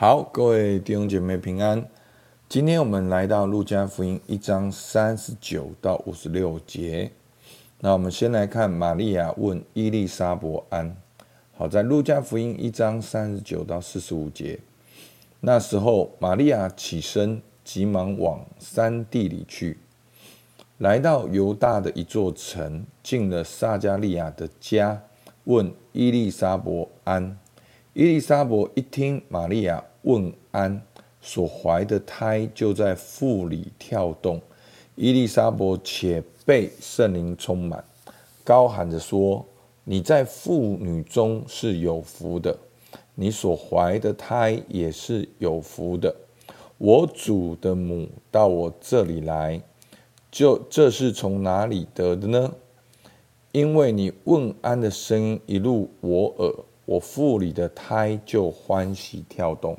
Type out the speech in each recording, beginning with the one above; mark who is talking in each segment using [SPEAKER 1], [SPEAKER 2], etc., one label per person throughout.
[SPEAKER 1] 好，各位弟兄姐妹平安。今天我们来到路加福音一章三十九到五十六节。那我们先来看玛利亚问伊丽莎伯安。好，在路加福音一章三十九到四十五节，那时候玛利亚起身，急忙往山地里去，来到犹大的一座城，进了撒迦利亚的家，问伊丽莎伯安。伊丽莎白一听玛利亚问安，所怀的胎就在腹里跳动。伊丽莎白且被圣灵充满，高喊着说：“你在妇女中是有福的，你所怀的胎也是有福的。我主的母到我这里来，就这是从哪里得的呢？因为你问安的声音一入我耳。”我腹里的胎就欢喜跳动。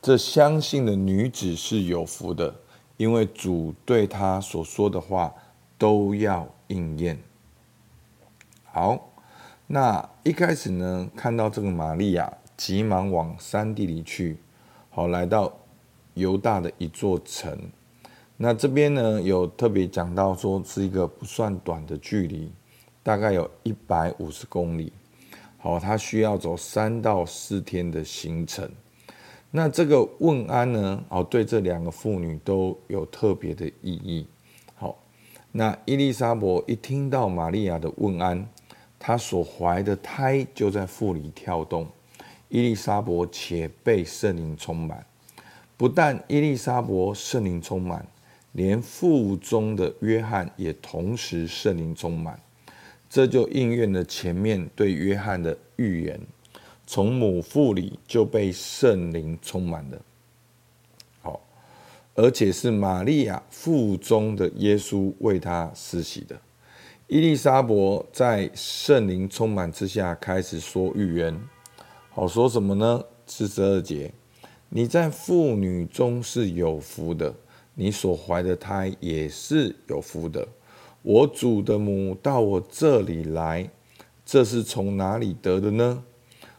[SPEAKER 1] 这相信的女子是有福的，因为主对她所说的话都要应验。好，那一开始呢，看到这个玛利亚急忙往山地里去，好，来到犹大的一座城。那这边呢，有特别讲到说是一个不算短的距离，大概有一百五十公里。好，他需要走三到四天的行程。那这个问安呢？哦，对这两个妇女都有特别的意义。好，那伊丽莎白一听到玛利亚的问安，她所怀的胎就在腹里跳动。伊丽莎白且被圣灵充满，不但伊丽莎白圣灵充满，连腹中的约翰也同时圣灵充满。这就应验了前面对约翰的预言，从母腹里就被圣灵充满了。好，而且是玛利亚腹中的耶稣为他施洗的。伊丽莎白在圣灵充满之下开始说预言，好，说什么呢？四十二节，你在妇女中是有福的，你所怀的胎也是有福的。我主的母到我这里来，这是从哪里得的呢？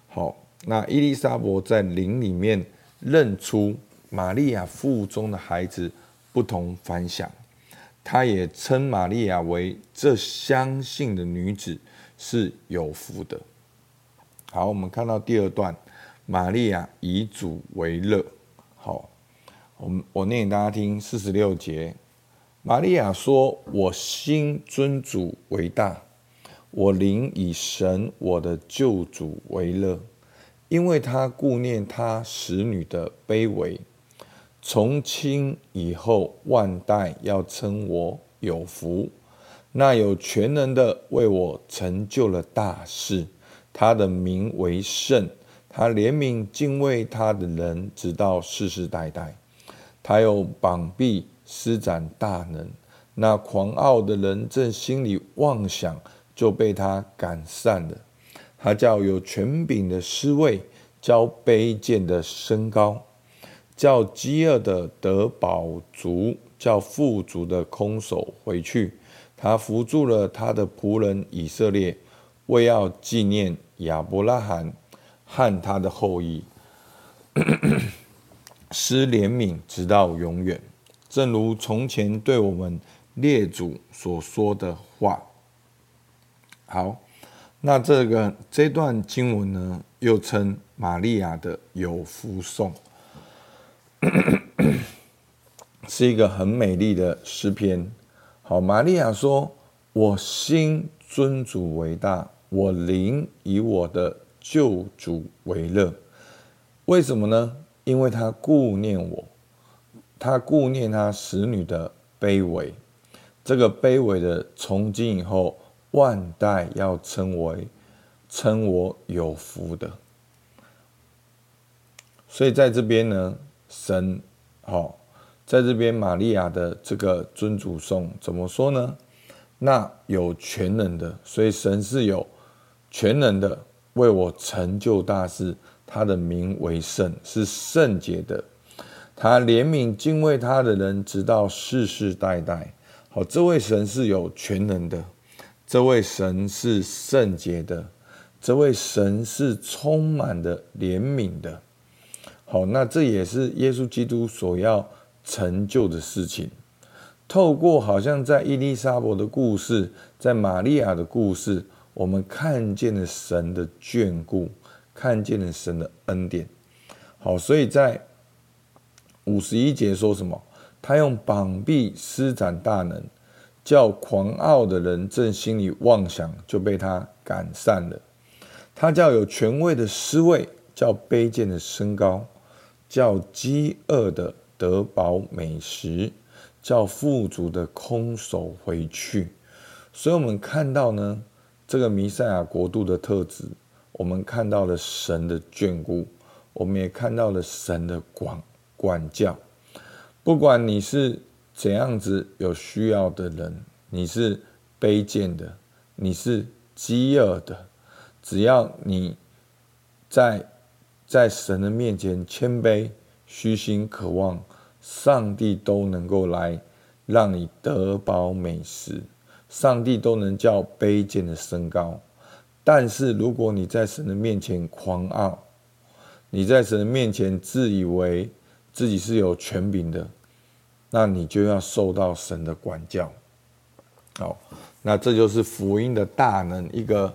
[SPEAKER 1] 好，那伊丽莎白在灵里面认出玛利亚腹中的孩子不同凡响，她也称玛利亚为这相信的女子是有福的。好，我们看到第二段，玛利亚以主为乐。好，我们我念给大家听四十六节。玛利亚说：“我心尊主为大，我灵以神我的救主为乐，因为他顾念他使女的卑微。从今以后，万代要称我有福。那有全能的为我成就了大事，他的名为圣，他怜悯敬畏他的人，直到世世代代。他有膀臂。”施展大能，那狂傲的人正心里妄想，就被他赶散了。他叫有权柄的失位，叫卑贱的升高，叫饥饿的得饱足，叫富足的空手回去。他扶助了他的仆人以色列，为要纪念亚伯拉罕和他的后裔，施怜悯直到永远。正如从前对我们列祖所说的话。好，那这个这段经文呢，又称玛利亚的有福颂，是一个很美丽的诗篇。好，玛利亚说：“我心尊主为大，我灵以我的救主为乐。为什么呢？因为他顾念我。”他顾念他使女的卑微，这个卑微的，从今以后万代要称为称我有福的。所以在这边呢，神好，在这边玛利亚的这个尊主颂怎么说呢？那有全能的，所以神是有全能的，为我成就大事，他的名为圣，是圣洁的。他怜悯敬畏他的人，直到世世代代。好，这位神是有全能的，这位神是圣洁的，这位神是充满的怜悯的。好，那这也是耶稣基督所要成就的事情。透过好像在伊丽莎白的故事，在玛利亚的故事，我们看见了神的眷顾，看见了神的恩典。好，所以在五十一节说什么？他用膀臂施展大能，叫狂傲的人正心里妄想就被他赶散了。他叫有权位的失位，叫卑贱的升高，叫饥饿的得饱美食。叫富足的空手回去，所以我们看到呢，这个弥赛亚国度的特质，我们看到了神的眷顾，我们也看到了神的光管教。不管你是怎样子有需要的人，你是卑贱的，你是饥饿的，只要你在在神的面前谦卑、虚心、渴望。上帝都能够来让你得饱美食，上帝都能叫卑贱的升高。但是如果你在神的面前狂傲，你在神的面前自以为自己是有权柄的，那你就要受到神的管教。好，那这就是福音的大能，一个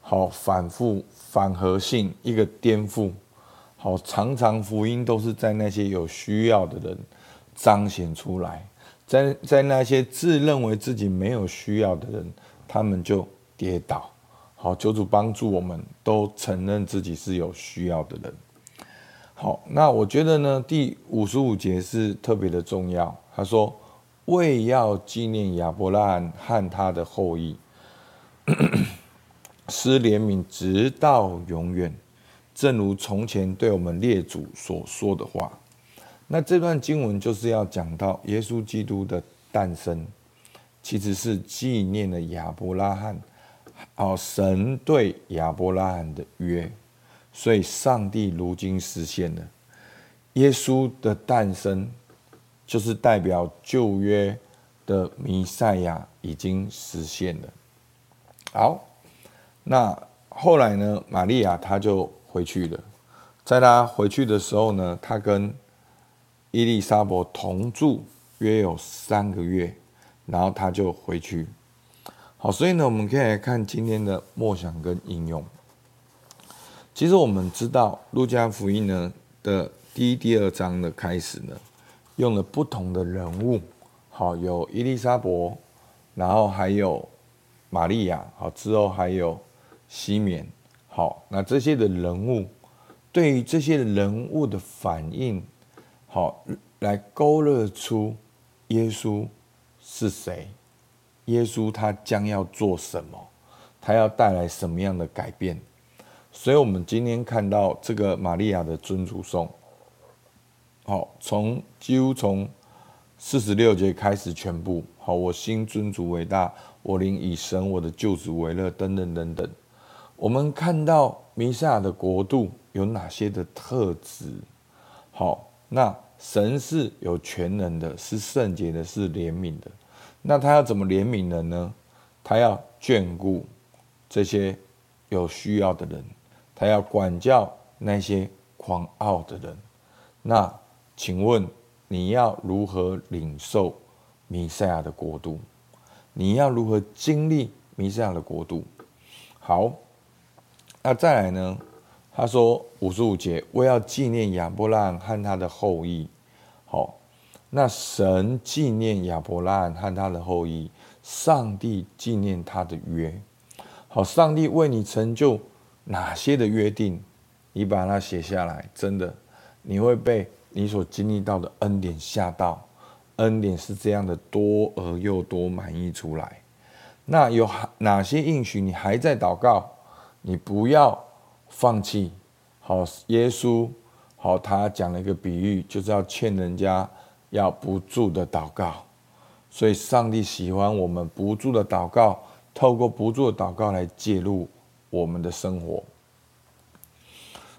[SPEAKER 1] 好反复反合性，一个颠覆。好，常常福音都是在那些有需要的人彰显出来，在在那些自认为自己没有需要的人，他们就跌倒。好，求主帮助我们都承认自己是有需要的人。好，那我觉得呢，第五十五节是特别的重要。他说：“为要纪念亚伯拉罕和他的后裔，施怜悯直到永远。”正如从前对我们列祖所说的话，那这段经文就是要讲到耶稣基督的诞生，其实是纪念了亚伯拉罕，哦，神对亚伯拉罕的约，所以上帝如今实现了耶稣的诞生，就是代表旧约的弥赛亚已经实现了。好，那后来呢，玛利亚她就。回去了，在他回去的时候呢，他跟伊丽莎白同住约有三个月，然后他就回去。好，所以呢，我们可以来看今天的默想跟应用。其实我们知道，路加福音呢的第一、第二章的开始呢，用了不同的人物，好，有伊丽莎白，然后还有玛利亚，好，之后还有西缅。好，那这些的人物，对于这些人物的反应，好，来勾勒出耶稣是谁，耶稣他将要做什么，他要带来什么样的改变。所以，我们今天看到这个玛利亚的尊主颂，好，从几乎从四十六节开始，全部好，我心尊主为大，我灵以神我的救主为乐，等等等等。我们看到弥赛亚的国度有哪些的特质？好，那神是有全能的，是圣洁的，是怜悯的。那他要怎么怜悯人呢？他要眷顾这些有需要的人，他要管教那些狂傲的人。那请问你要如何领受弥赛亚的国度？你要如何经历弥赛亚的国度？好。那再来呢？他说五十五节，我要纪念亚伯拉罕和他的后裔。好，那神纪念亚伯拉罕和他的后裔，上帝纪念他的约。好，上帝为你成就哪些的约定？你把它写下来，真的，你会被你所经历到的恩典吓到。恩典是这样的多而又多，满溢出来。那有哪些应许？你还在祷告？你不要放弃，好，耶稣，好，他讲了一个比喻，就是要劝人家要不住的祷告，所以上帝喜欢我们不住的祷告，透过不住的祷告来介入我们的生活。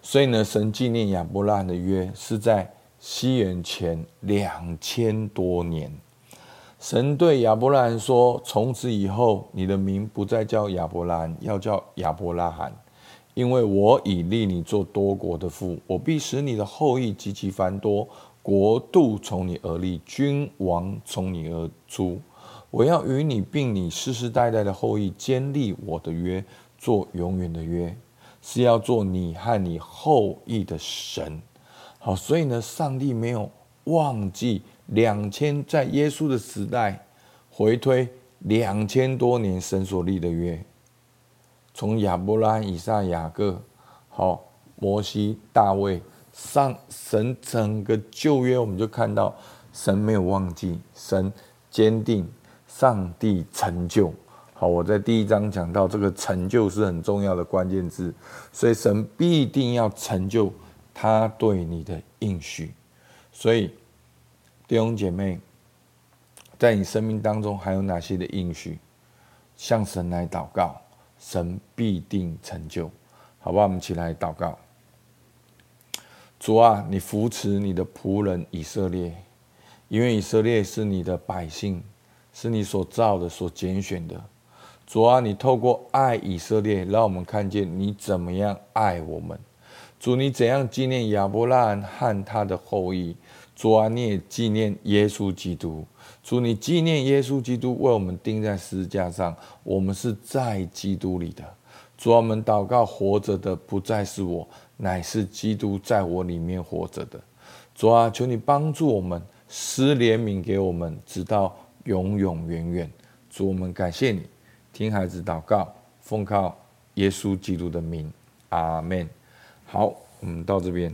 [SPEAKER 1] 所以呢，神纪念亚伯拉罕的约是在西元前两千多年。神对亚伯拉罕说：“从此以后，你的名不再叫亚伯兰，要叫亚伯拉罕，因为我已立你做多国的父，我必使你的后裔极其繁多，国度从你而立，君王从你而出。我要与你并你世世代代的后裔坚立我的约，做永远的约，是要做你和你后裔的神。好，所以呢，上帝没有忘记两千在耶稣的时代回推两千多年神所立的约。从亚伯拉罕、以撒、雅各，好，摩西、大卫，上神整个旧约，我们就看到神没有忘记，神坚定，上帝成就。好，我在第一章讲到这个成就是很重要的关键字，所以神必定要成就他对你的应许。所以弟兄姐妹，在你生命当中还有哪些的应许？向神来祷告。神必定成就，好不好？我们起来祷告。主啊，你扶持你的仆人以色列，因为以色列是你的百姓，是你所造的、所拣选的。主啊，你透过爱以色列，让我们看见你怎么样爱我们。主，你怎样纪念亚伯拉罕和他的后裔？主啊，你也纪念耶稣基督。主，你纪念耶稣基督为我们钉在十字架上，我们是在基督里的。主啊，我们祷告，活着的不再是我，乃是基督在我里面活着的。主啊，求你帮助我们，施怜悯给我们，直到永永远远。主，我们感谢你，听孩子祷告，奉靠耶稣基督的名，阿门。好，我们到这边。